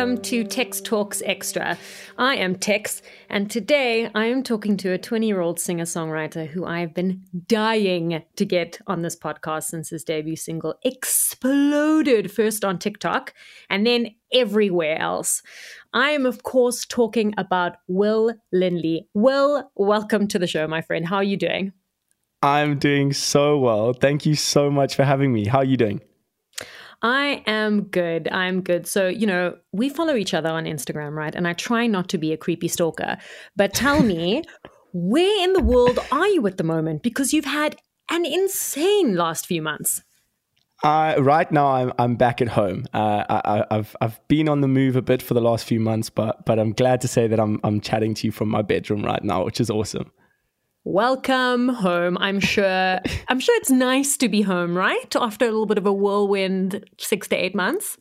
welcome to Tex Talks Extra. I am Tex, and today I am talking to a 20 year old singer songwriter who I have been dying to get on this podcast since his debut single exploded first on TikTok and then everywhere else. I am, of course, talking about Will Linley. Will, welcome to the show, my friend. How are you doing? I'm doing so well. Thank you so much for having me. How are you doing? I am good. I'm good. So, you know, we follow each other on Instagram, right? And I try not to be a creepy stalker. But tell me, where in the world are you at the moment? Because you've had an insane last few months. Uh, right now, I'm I'm back at home. Uh, I, have I've been on the move a bit for the last few months, but but I'm glad to say that I'm I'm chatting to you from my bedroom right now, which is awesome welcome home i'm sure i'm sure it's nice to be home right after a little bit of a whirlwind six to eight months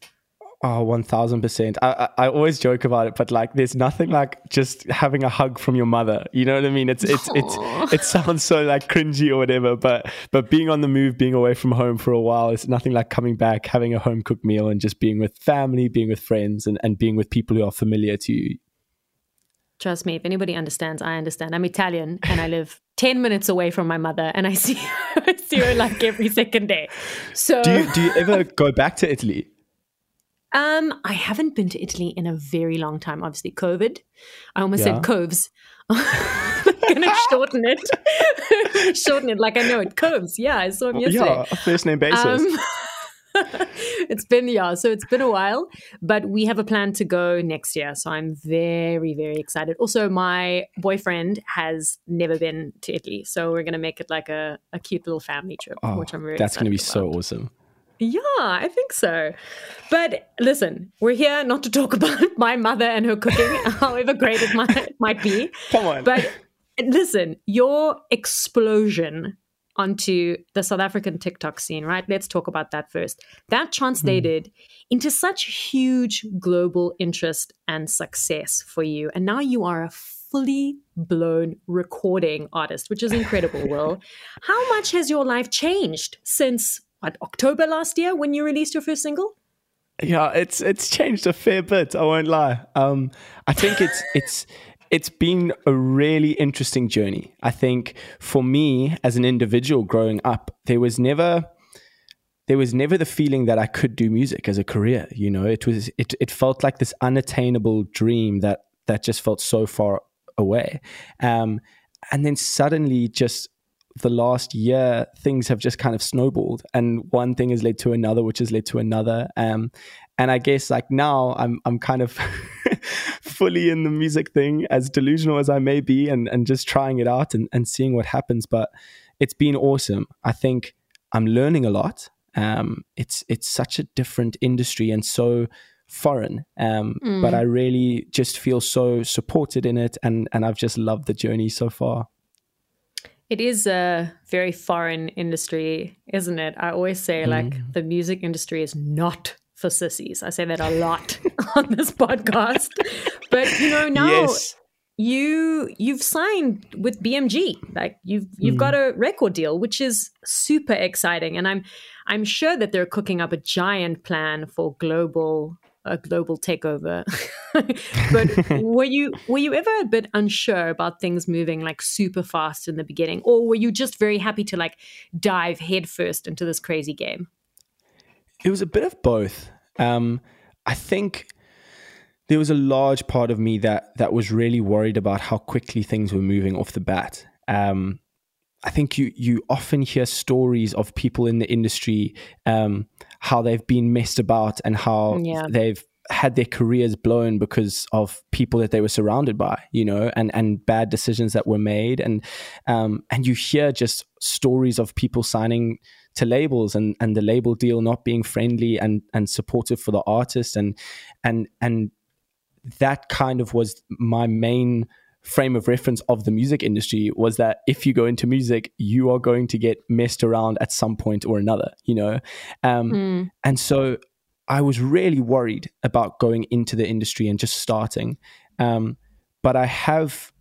Oh, 1000%. I, I, I always joke about it, but like there's nothing like just having a hug from your mother. You know what I mean? It's it's Aww. it's it sounds so like cringy or whatever, but but being on the move, being away from home for a while, it's nothing like coming back, having a home cooked meal and just being with family, being with friends and, and being with people who are familiar to you. Trust me, if anybody understands, I understand. I'm Italian and I live 10 minutes away from my mother and I see her, I see her like every second day. So do you, do you ever go back to Italy? Um, I haven't been to Italy in a very long time. Obviously, COVID. I almost yeah. said coves. gonna shorten it. shorten it like I know it. Coves. Yeah, I saw him yesterday. Yeah, first name basis. Um, it's been yeah, so it's been a while, but we have a plan to go next year. So I'm very very excited. Also, my boyfriend has never been to Italy, so we're gonna make it like a, a cute little family trip, oh, which I'm very. That's gonna be about. so awesome. Yeah, I think so. But listen, we're here not to talk about my mother and her cooking, however great it might, might be. Come on. But listen, your explosion onto the South African TikTok scene, right? Let's talk about that first. That translated mm. into such huge global interest and success for you. And now you are a fully blown recording artist, which is incredible, Will. How much has your life changed since what, October last year when you released your first single? Yeah, it's it's changed a fair bit. I won't lie. Um, I think it's it's it's been a really interesting journey. I think for me as an individual growing up, there was never there was never the feeling that I could do music as a career. You know, it was it it felt like this unattainable dream that that just felt so far away. Um, and then suddenly, just the last year, things have just kind of snowballed, and one thing has led to another, which has led to another. Um, and I guess like now, I'm I'm kind of fully in the music thing, as delusional as I may be, and, and just trying it out and, and seeing what happens. But it's been awesome. I think I'm learning a lot. Um, it's it's such a different industry and so foreign. Um, mm. But I really just feel so supported in it, and and I've just loved the journey so far. It is a very foreign industry, isn't it? I always say, mm. like, the music industry is not for sissies. I say that a lot on this podcast. But you know, now yes. you you've signed with BMG. Like you've you've mm. got a record deal, which is super exciting. And I'm I'm sure that they're cooking up a giant plan for global a global takeover. but were you were you ever a bit unsure about things moving like super fast in the beginning, or were you just very happy to like dive headfirst into this crazy game? It was a bit of both. Um, I think there was a large part of me that that was really worried about how quickly things were moving off the bat. Um, I think you you often hear stories of people in the industry um, how they've been messed about and how yeah. they've had their careers blown because of people that they were surrounded by, you know, and and bad decisions that were made, and um, and you hear just stories of people signing to labels and and the label deal not being friendly and and supportive for the artist, and and and that kind of was my main frame of reference of the music industry was that if you go into music, you are going to get messed around at some point or another, you know? Um, mm. And so I was really worried about going into the industry and just starting. Um, but I have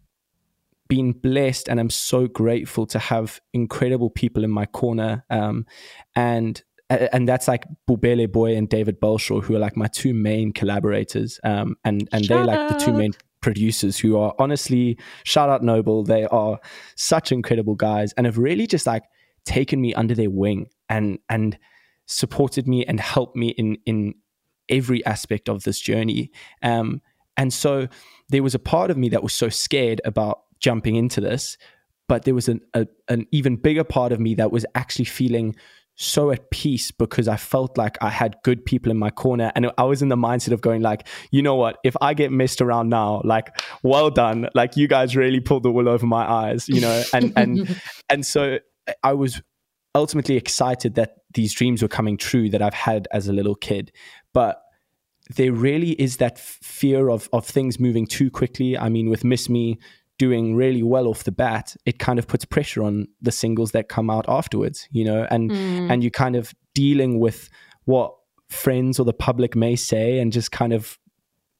been blessed and I'm so grateful to have incredible people in my corner. Um, and and that's like Bubele Booi and David Belshaw, who are like my two main collaborators. Um, and and they like the two main producers who are honestly shout out Noble. They are such incredible guys and have really just like taken me under their wing and and supported me and helped me in in every aspect of this journey. Um, and so there was a part of me that was so scared about jumping into this, but there was an, a, an even bigger part of me that was actually feeling so at peace because I felt like I had good people in my corner and I was in the mindset of going like, you know what, if I get messed around now, like well done. Like you guys really pulled the wool over my eyes, you know? And and and so I was ultimately excited that these dreams were coming true that I've had as a little kid. But there really is that fear of of things moving too quickly. I mean, with Miss Me, doing really well off the bat, it kind of puts pressure on the singles that come out afterwards, you know, and mm. and you kind of dealing with what friends or the public may say and just kind of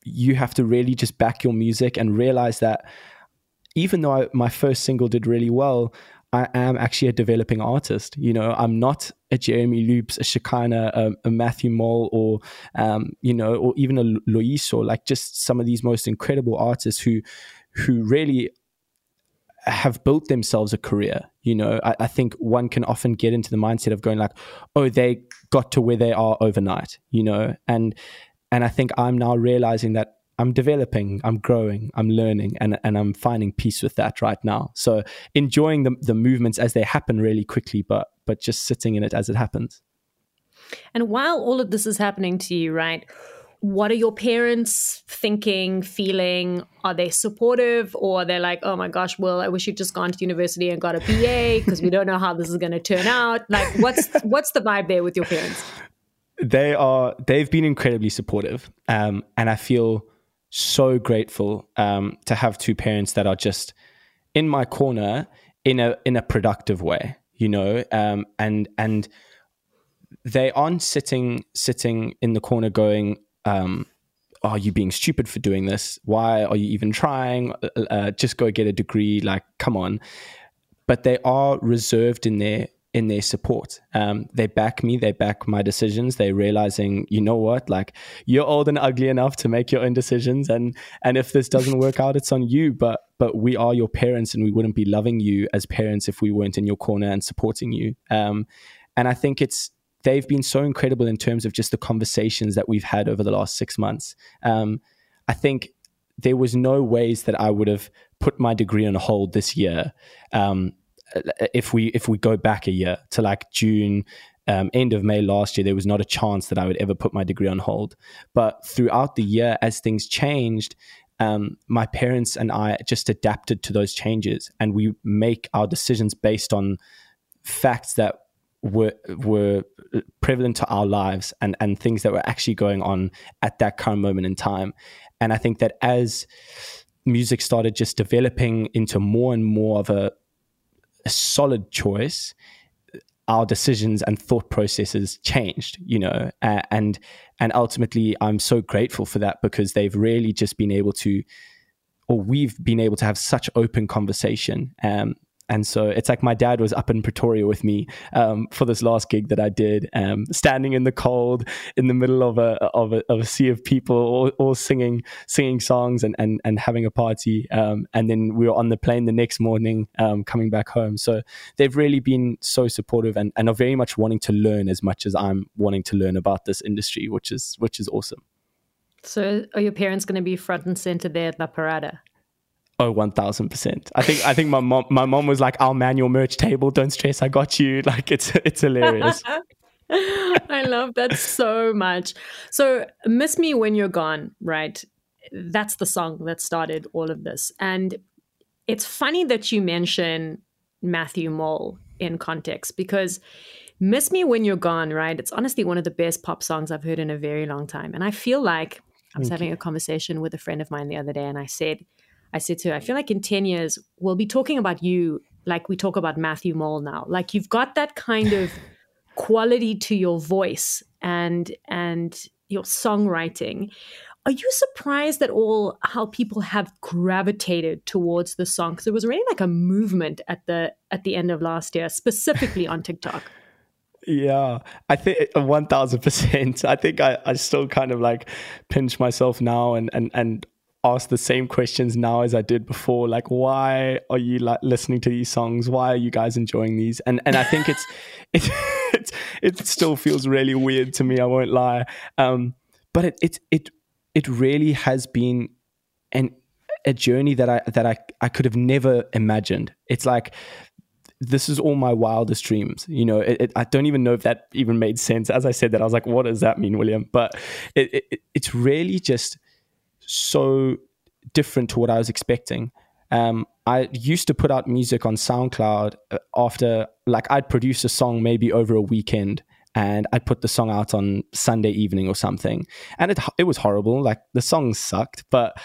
you have to really just back your music and realize that even though I, my first single did really well, I am actually a developing artist. You know, I'm not a Jeremy Loops, a Shekinah, a, a Matthew Mole, or um, you know, or even a Loyiso, like just some of these most incredible artists who who really have built themselves a career. You know, I, I, think one can often get into the mindset of going like, oh, they got to where they are overnight, you know, and and I think I'm now realizing that I'm developing, I'm growing, I'm learning, and and I'm finding peace with that right now. So enjoying the the movements as they happen really quickly, but but just sitting in it as it happens. And while all of this is happening to you, right? What are your parents thinking, feeling? Are they supportive or they're like, oh my gosh, well, I wish you'd just gone to university and got a BA because we don't know how this is going to turn out. Like, what's what's the vibe there with your parents? They are. They've been incredibly supportive, um, and I feel so grateful um, to have two parents that are just in my corner in a in a productive way. You know, um, and and they aren't sitting sitting in the corner going um, are you being stupid for doing this? Why are you even trying? Uh, uh, just go get a degree. Like, come on. But they are reserved in their in their support. Um, they back me. They back my decisions. They're realizing, you know what? Like, you're old and ugly enough to make your own decisions, and and if this doesn't work out, it's on you. But but we are your parents, and we wouldn't be loving you as parents if we weren't in your corner and supporting you. Um, and I think it's they've been so incredible in terms of just the conversations that we've had over the last six months. Um, I think there was no ways that I would have put my degree on hold this year. Um, if we if we go back a year to like June, um, end of May last year, there was not a chance that I would ever put my degree on hold. But throughout the year, as things changed, um, my parents and I just adapted to those changes, and we make our decisions based on facts that were were prevalent to our lives and and things that were actually going on at that current moment in time. And i think that as music started just developing into more and more of a, a solid choice our decisions and thought processes changed you know uh, and and ultimately i'm so grateful for that because they've really just been able to or we've been able to have such open conversation um, and so it's like my dad was up in Pretoria with me um, for this last gig that I did, um, standing in the cold in the middle of a of a, of a sea of people, all, all, singing singing songs and and, and having a party. Um, and then we were on the plane the next morning, um, coming back home. So they've really been so supportive and, and are very much wanting to learn as much as I'm wanting to learn about this industry, which is which is awesome. So are your parents going to be front and center there at La Parada? Oh, one thousand percent. I think I think my mom my mom was like, "I'll man your merch table. Don't stress. I got you." Like it's it's hilarious. I love that so much. So, "Miss Me When You're Gone," right? That's the song that started all of this, and it's funny that you mention Matthew Mole in context because "Miss Me When You're Gone," right? It's honestly one of the best pop songs I've heard in a very long time, and I feel like I was Thank having you. a conversation with a friend of mine the other day, and I said I said to her, I feel like in 10 years, we'll be talking about you like we talk about Matthew Mole now. Like you've got that kind of quality to your voice and and your songwriting. Are you surprised at all how people have gravitated towards the song? Because there was really like a movement at the at the end of last year, specifically on TikTok. Yeah, I think one thousand percent. I think I, I still kind of like pinch myself now and and and ask the same questions now as I did before. Like, why are you like listening to these songs? Why are you guys enjoying these? And and I think it's it it, it still feels really weird to me. I won't lie. Um, but it it it it really has been an a journey that I that I I could have never imagined. It's like this is all my wildest dreams. You know, it, it, I don't even know if that even made sense. As I said that, I was like, what does that mean, William? But it, it's really just so different to what I was expecting. Um, I used to put out music on SoundCloud uh, after, like, I'd produce a song maybe over a weekend and I'd put the song out on Sunday evening or something. And it, it was horrible. Like, the song sucked, but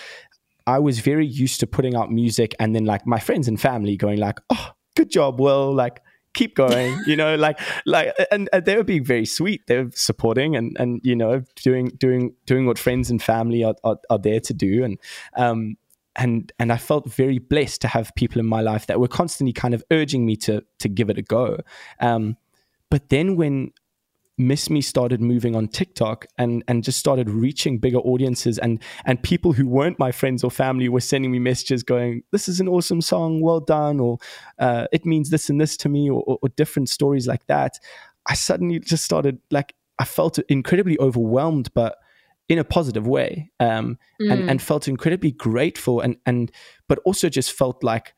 I was very used to putting out music and then, like, my friends and family going, like, oh, good job, Will. Like, keep going you know like like and, and, they were being very sweet. They were supporting and and you know doing doing doing what friends and family are, are, are there to do. And um and and I felt very blessed to have people in my life that were constantly kind of urging me to to give it a go. Um but then when Miss Me started moving on TikTok and and just started reaching bigger audiences and and people who weren't my friends or family were sending me messages going, "This is an awesome song, well done," or uh, "It means this and this to me," or, or, or different stories like that. I suddenly just started like I felt incredibly overwhelmed, but in a positive way, um, mm. and and felt incredibly grateful and and but also just felt like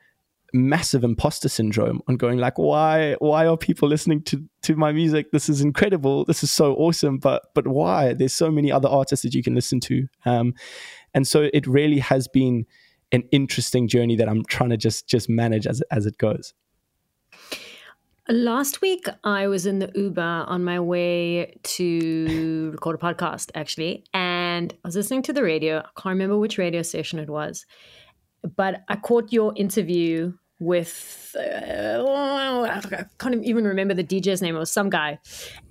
massive imposter syndrome on going like why why are people listening to to my music? This is incredible. This is so awesome. But but why? There's so many other artists that you can listen to. Um and so it really has been an interesting journey that i'm trying to just just manage as as it goes. Last week, I was in the Uber on my way to record a podcast, actually, and I was listening to the radio. I can't remember which radio station it was, but I caught your interview with uh, I can't even remember the DJ's name. It was some guy,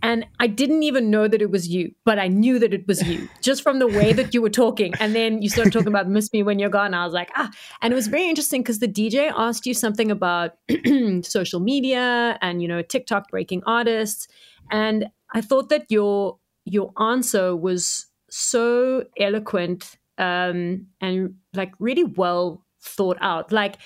and I didn't even know that it was you, but I knew that it was you just from the way that you were talking. And then you started talking about "Miss Me When You're Gone." I was like, ah, and it was very interesting because the DJ asked you something about social media and you know TikTok breaking artists, and I thought that your your answer was so eloquent um, and like really well thought out, like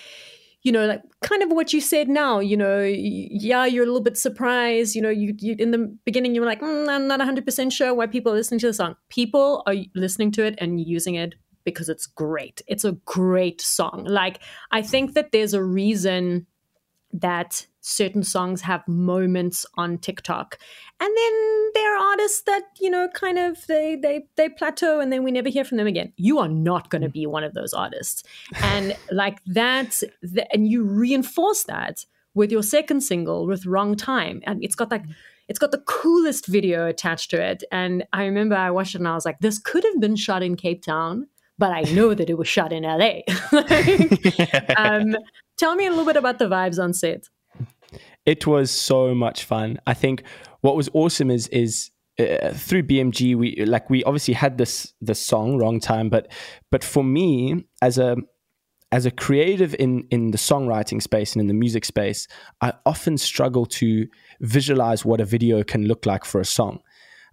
you know, like kind of what you said now, you know, yeah, you're a little bit surprised. You know, you, you in the beginning, you were like, mm, I'm not 100% sure why people are listening to the song. People are listening to it and using it because it's great. It's a great song. Like, I think that there's a reason that certain songs have moments on TikTok. And then there are artists that, you know, kind of they they they plateau and then we never hear from them again. You are not going to be one of those artists. And like that and you reinforce that with your second single with Wrong Time. And it's got like it's got the coolest video attached to it. And I remember I watched it and I was like, this could have been shot in Cape Town but I know that it was shot in LA. um, tell me a little bit about the vibes on set. It was so much fun. I think what was awesome is is uh, through BMG we like we obviously had this this song wrong time but but for me as a as a creative in in the songwriting space and in the music space I often struggle to visualize what a video can look like for a song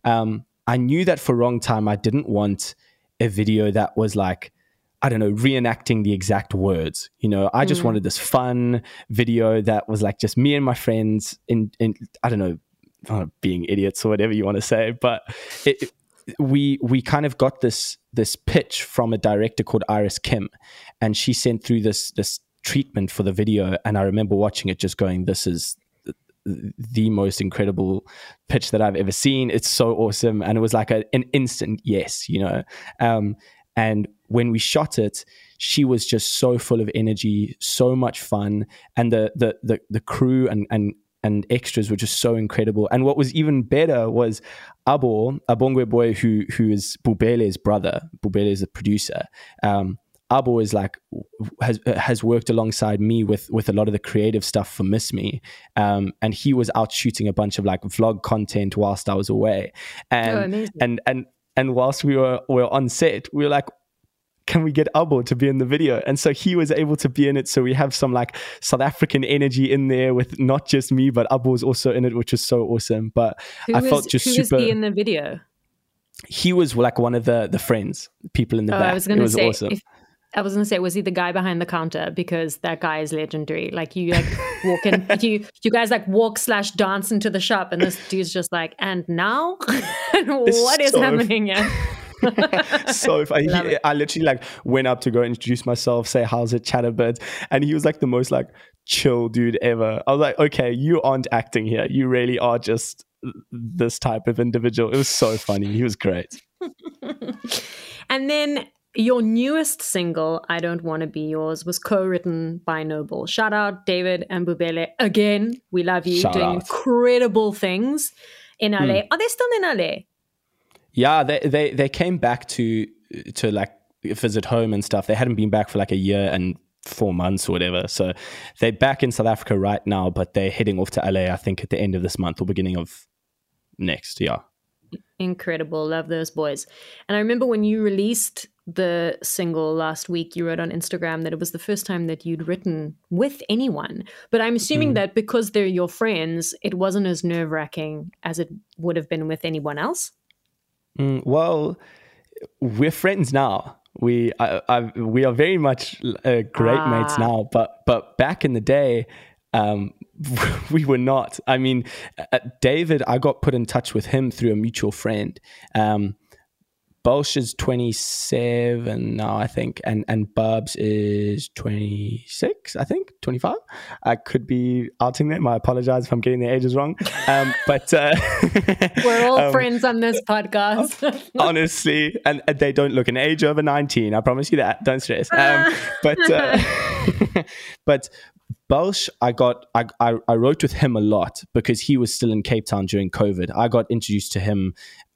um, I knew that for wrong time I didn't want a video that was like I don't know, reenacting the exact words. You know, I just mm. wanted this fun video that was like just me and my friends in, in I don't know, uh, being idiots or whatever you want to say. But it, it, we we kind of got this this pitch from a director called Iris Kim, and she sent through this this treatment for the video, and I remember watching it, just going, "This is." the most incredible pitch that I've ever seen. It's so awesome. And it was like a, an instant yes, you know. Um, and when we shot it, she was just so full of energy, so much fun, and the the the, the crew and and and extras were just so incredible. And what was even better was Abo, Abongwe Booi, who who is Bubele's brother. Bubele is the producer. Um, Abo is like has has worked alongside me with with a lot of the creative stuff for Miss Me, um, and he was out shooting a bunch of like vlog content whilst I was away, and oh, and and and whilst we were were on set, we were like, can we get Abo to be in the video? And so he was able to be in it. So we have some like South African energy in there with not just me, but Abo was also in it, which was so awesome. But who I is, felt just who super. is in the video? he was like one of the the friends, people in the Oh, back. I was it gonna was say. awesome. If, I was gonna say, was he the guy behind the counter? Because that guy is legendary. Like you, like walk in, you you guys like walk slash dance into the shop, and this dude's just like, and now, what is so happening here? so if I, he. I literally like went up to go introduce myself, say how's it, chat a bit, and he was like the most like chill dude ever. I was like, okay, you aren't acting here. You really are just this type of individual. It was so funny. He was great. And then your newest single, I Don't Want to Be Yours, was co written by Noble. Shout out David and Bubele. Again, we love you Shout doing out. Incredible things in LA. Hmm. Are they still in LA? Yeah, they they they came back to to like visit home and stuff. They hadn't been back for like a year and four months or whatever. So they're back in South Africa right now, but they're heading off to LA. I think at the end of this month or beginning of next. Yeah. Incredible. Love those boys. And I remember when you released the single last week, you wrote on Instagram that it was the first time that you'd written with anyone. But I'm assuming mm. that because they're your friends, it wasn't as nerve wracking as it would have been with anyone else. Mm, well, we're friends now. We I, I, we are very much uh, great mates Ah. now. But but back in the day, um, we were not. I mean, uh, David, I got put in touch with him through a mutual friend. Um, Bolsh is 27 now, I think, and and Bubs is 26, I think, 25. I could be outing them. I apologize if I'm getting their ages wrong. Um, but uh, We're all um, friends on this podcast. honestly, and and they don't look an age over 19. I promise you that. Don't stress. Um, but uh, but Belsh, I got I, I I wrote with him a lot because he was still in Cape Town during COVID. I got introduced to him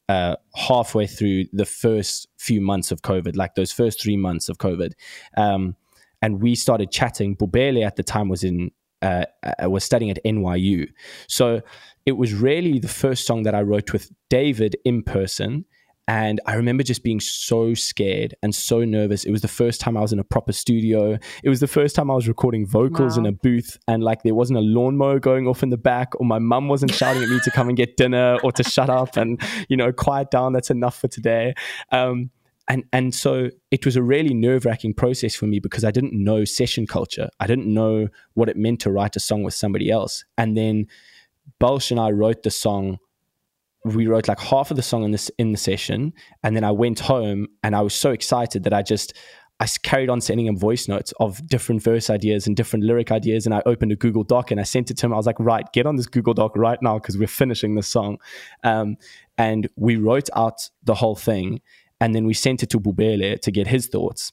uh, halfway through the first few months of COVID, like those first three months of COVID, um, and we started chatting. Bubele at the time was in uh, uh, was studying at NYU, so it was really the first song that I wrote with David in person. And I remember just being so scared and so nervous. It was the first time I was in a proper studio. It was the first time I was recording vocals in a booth and like there wasn't a lawnmower going off in the back or my mum wasn't shouting at me to come and get dinner or to shut up and, you know, quiet down. That's enough for today. Um, and and so it was a really nerve wracking process for me because I didn't know session culture. I didn't know what it meant to write a song with somebody else. And then Belsh and I wrote the song. We wrote like half of the song in this in the session, and then I went home and I was so excited that I just i carried on sending him voice notes of different verse ideas and different lyric ideas. And I opened a Google Doc and I sent it to him. I was like, right, get on this Google Doc right now because we're finishing this song. Um, and we wrote out the whole thing and then we sent it to Bubele to get his thoughts.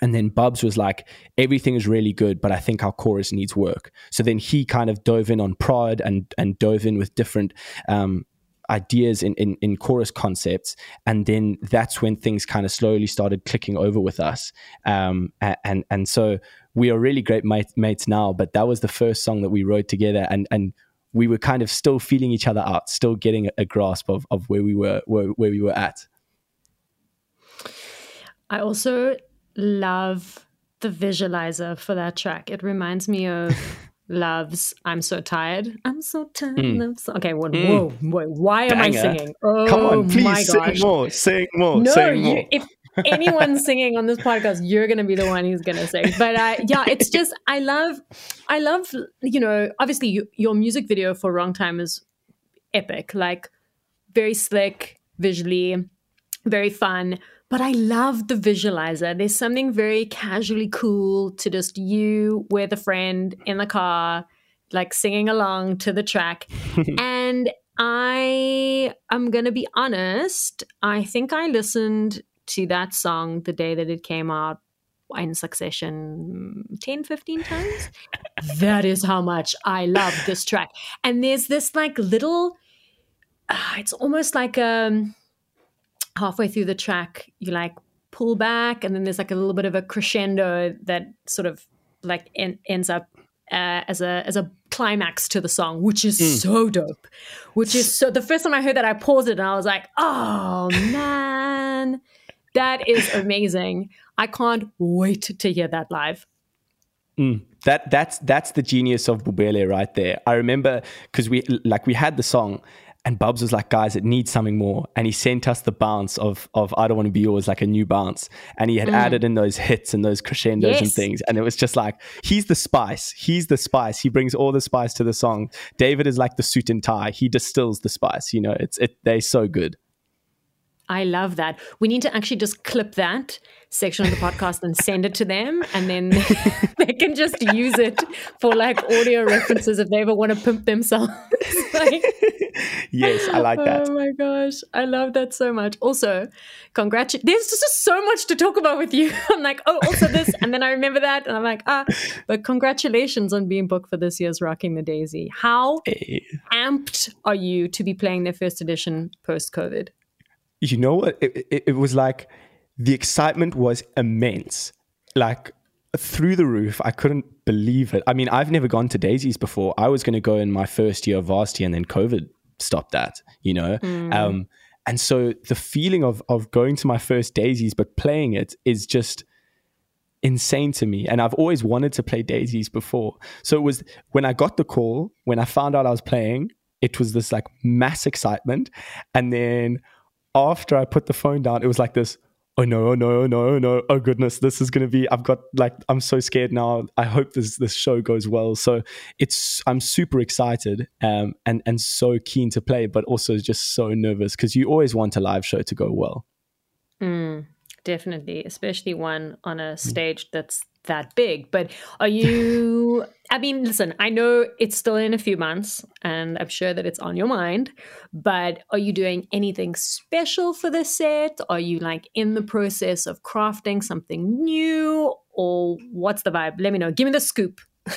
And then Bubs was like, everything is really good, but I think our chorus needs work. So then he kind of dove in on prod and and dove in with different um, ideas in, in in chorus concepts. And then that's when things kind of slowly started clicking over with us. Um, and and so we are really great mate, mates now. But that was the first song that we wrote together, and and we were kind of still feeling each other out, still getting a, a grasp of of where we were where, where we were at. I also love the visualizer for that track. It reminds me of Lauv's I'm So Tired. I'm so tired. I'm so... Okay, whoa, whoa, whoa, why am I Mm. Banger. singing? Oh Come on, please sing gosh. more, sing more, No, sing you, if anyone's singing on this podcast, you're gonna be the one who's gonna sing. But uh, yeah, it's just I love, I love you know. Obviously, you, your music video for Wrong Time is epic, like very slick visually, very fun. But I love the visualizer. There's something very casually cool to just you with a friend in the car, like singing along to the track. and I am going to be honest, I think I listened to that song the day that it came out in succession 10 15 times that is how much i love this track and there's this like little uh, it's almost like um halfway through the track you like pull back and then there's like a little bit of a crescendo that sort of like en- ends up uh, as a as a climax to the song which is so dope which is so the first time i heard that i paused it and i was like oh man That is amazing. I can't wait to hear that live. Mm, that that's that's the genius of Bubele right there. I remember because we like we had the song and Bubs was like, guys, it needs something more. And he sent us the bounce of of I don't want to be yours, like a new bounce. And he had mm. added in those hits and those crescendos yes. and things. And it was just like, he's the spice. He's the spice. He brings all the spice to the song. David is like the suit and tie. He distills the spice. You know, it's it they're so good. I love that. We need to actually just clip that section of the podcast and send it to them, and then they can just use it for like audio references if they ever want to pimp themselves. like, yes, I like that. Oh my gosh, I love that so much. Also, congratulations. There's just so much to talk about with you. I'm like, oh, also this, and then I remember that, and I'm like, ah. But congratulations on being booked for this year's Rocking the Daisy. How hey. amped are you to be playing their first edition post COVID? You know what? It, it, it was like the excitement was immense, like through the roof. I couldn't believe it. I mean, I've never gone to Daisies before. I was going to go in my first year of varsity, and then COVID stopped that. You know. Mm. Um, and so the feeling of of going to my first daisies but playing it is just insane to me and i've always wanted to play daisies before so it was when i got the call when i found out i was playing it was this like mass excitement and then after I put the phone down, it was like this. Oh no! Oh no! Oh no! Oh no! Oh goodness! This is gonna be. I've got like. I'm so scared now. I hope this this show goes well. So it's. I'm super excited, um, and and so keen to play, but also just so nervous because you always want a live show to go well. Mm, definitely, especially one on a stage that's that big. But are you, I mean, listen, I know it's still in a few months and I'm sure that it's on your mind, but are you doing anything special for this set? Are you like in the process of crafting something new or what's the vibe? Let me know. Give me the scoop.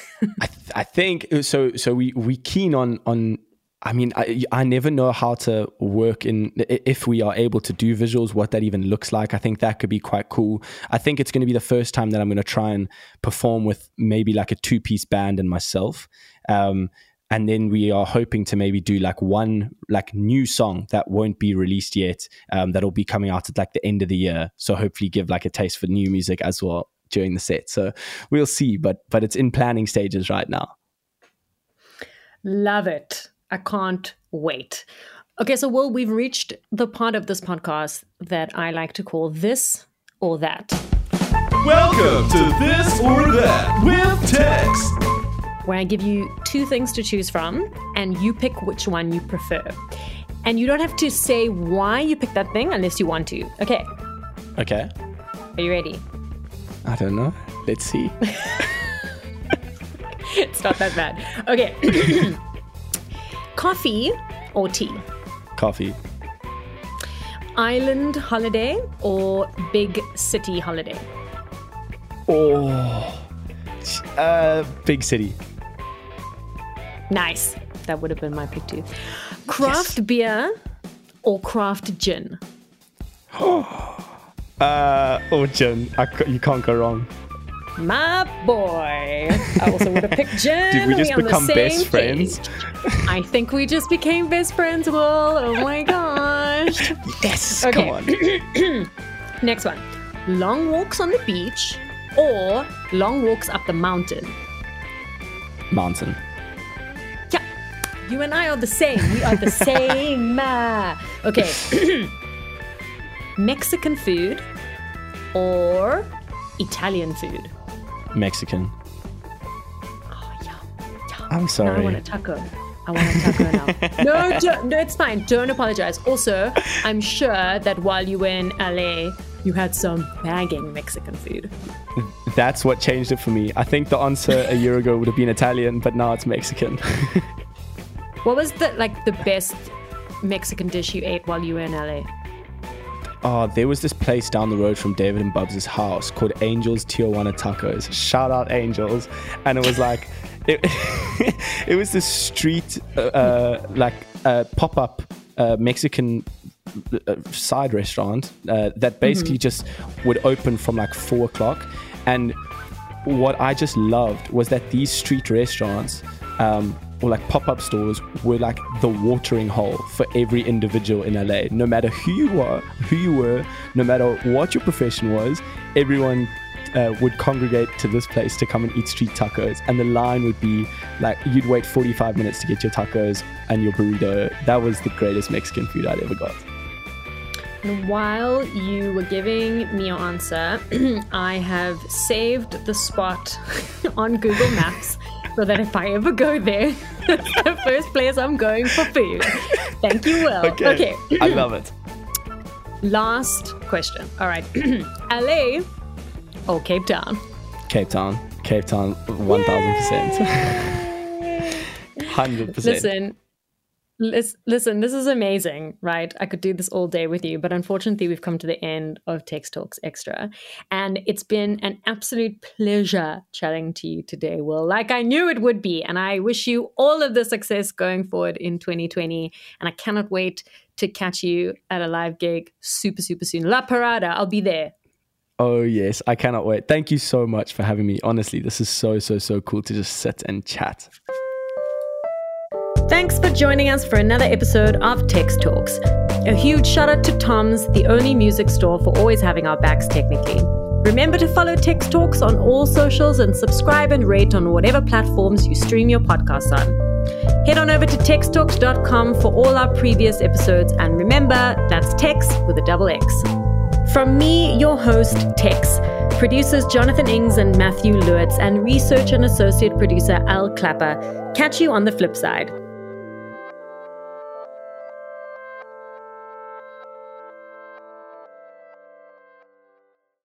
I, th- I think uh, so. So we we keen on on I mean, I, I never know how to work in if we are able to do visuals, what that even looks like. I think that could be quite cool. I think it's going to be the first time that I'm going to try and perform with maybe like a two piece band and myself. Um, and then we are hoping to maybe do like one like new song that won't be released yet um, that'll be coming out at like the end of the year so hopefully give like a taste for new music as well during the set so we'll see but but it's in planning stages right now love it I can't wait. Okay, so Will, we've reached the part of this podcast that I like to call this or that. Welcome to This or That with Tex, where I give you two things to choose from, and you pick which one you prefer. And you don't have to say why you picked that thing unless you want to. Okay. Okay. Are you ready? I don't know. Let's see. it's not that bad. Okay. Coffee or tea? Coffee. Island holiday or big city holiday? Oh, uh, big city. Nice. That would have been my pick too. Craft yes. beer or craft gin? uh, oh, gin. I, you can't go wrong. My boy. I also would have picked gin. Did we just we become best friends? I think we just became best friends, Will. Oh my gosh. yes, okay. come on. Next one. Long walks on the beach or long walks up the mountain? Mountain. Yeah. You and I are the same. We are the same. okay. Mexican food or Italian food? Mexican. Oh. I'm sorry. Now I want a taco. I want a taco now. no, don't, no, it's fine. Don't apologize. Also, I'm sure that while you were in LA, you had some banging Mexican food. That's what changed it for me. I think the answer a year ago would have been Italian, but now it's Mexican. what was the like the best Mexican dish you ate while you were in LA? Oh, there was this place down the road from David and Bubs' house called Angels Tijuana Tacos. Shout out Angels. And it was like, it, it was this street, uh, like uh, pop up uh, Mexican uh, side restaurant uh, that basically mm-hmm. just would open from like four o'clock. And what I just loved was that these street restaurants, um, or like pop-up stores were like the watering hole for every individual in LA. No matter who you are, who you were, no matter what your profession was, everyone uh, would congregate to this place to come and eat street tacos, and the line would be like you'd wait 45 minutes to get your tacos and your burrito. That was the greatest Mexican food I'd ever got. And while you were giving me your answer, I have saved the spot on Google Maps so that if I ever go there, it's the first place I'm going for food. Thank you, Will. Okay. I love it. Last question. All right. LA or oh, Cape Town? Cape Town. Cape Town, 1000%. 100%. Listen, lis- listen, this is amazing, right? I could do this all day with you, but unfortunately, we've come to the end of Tex Talks Extra. And it's been an absolute pleasure chatting to you today, Will, like I knew it would be. And I wish you all of the success going forward in 2020. And I cannot wait to catch you at a live gig super, super soon. La Parada, I'll be there. Oh, yes. I cannot wait. Thank you so much for having me. Honestly, this is so, so, so cool to just sit and chat. Thanks for joining us for another episode of Tex Talks. A huge shout out to Tom's, the only music store for always having our backs technically. Remember to follow Tex Talks on all socials and subscribe and rate on whatever platforms you stream your podcasts on. Head on over to textalks.com for all our previous episodes, and remember, that's Tex with a double X. From me, your host, Tex, producers Jonathan Ings and Matthew Lewitz, and research and associate producer Al Clapper. Catch you on the flip side.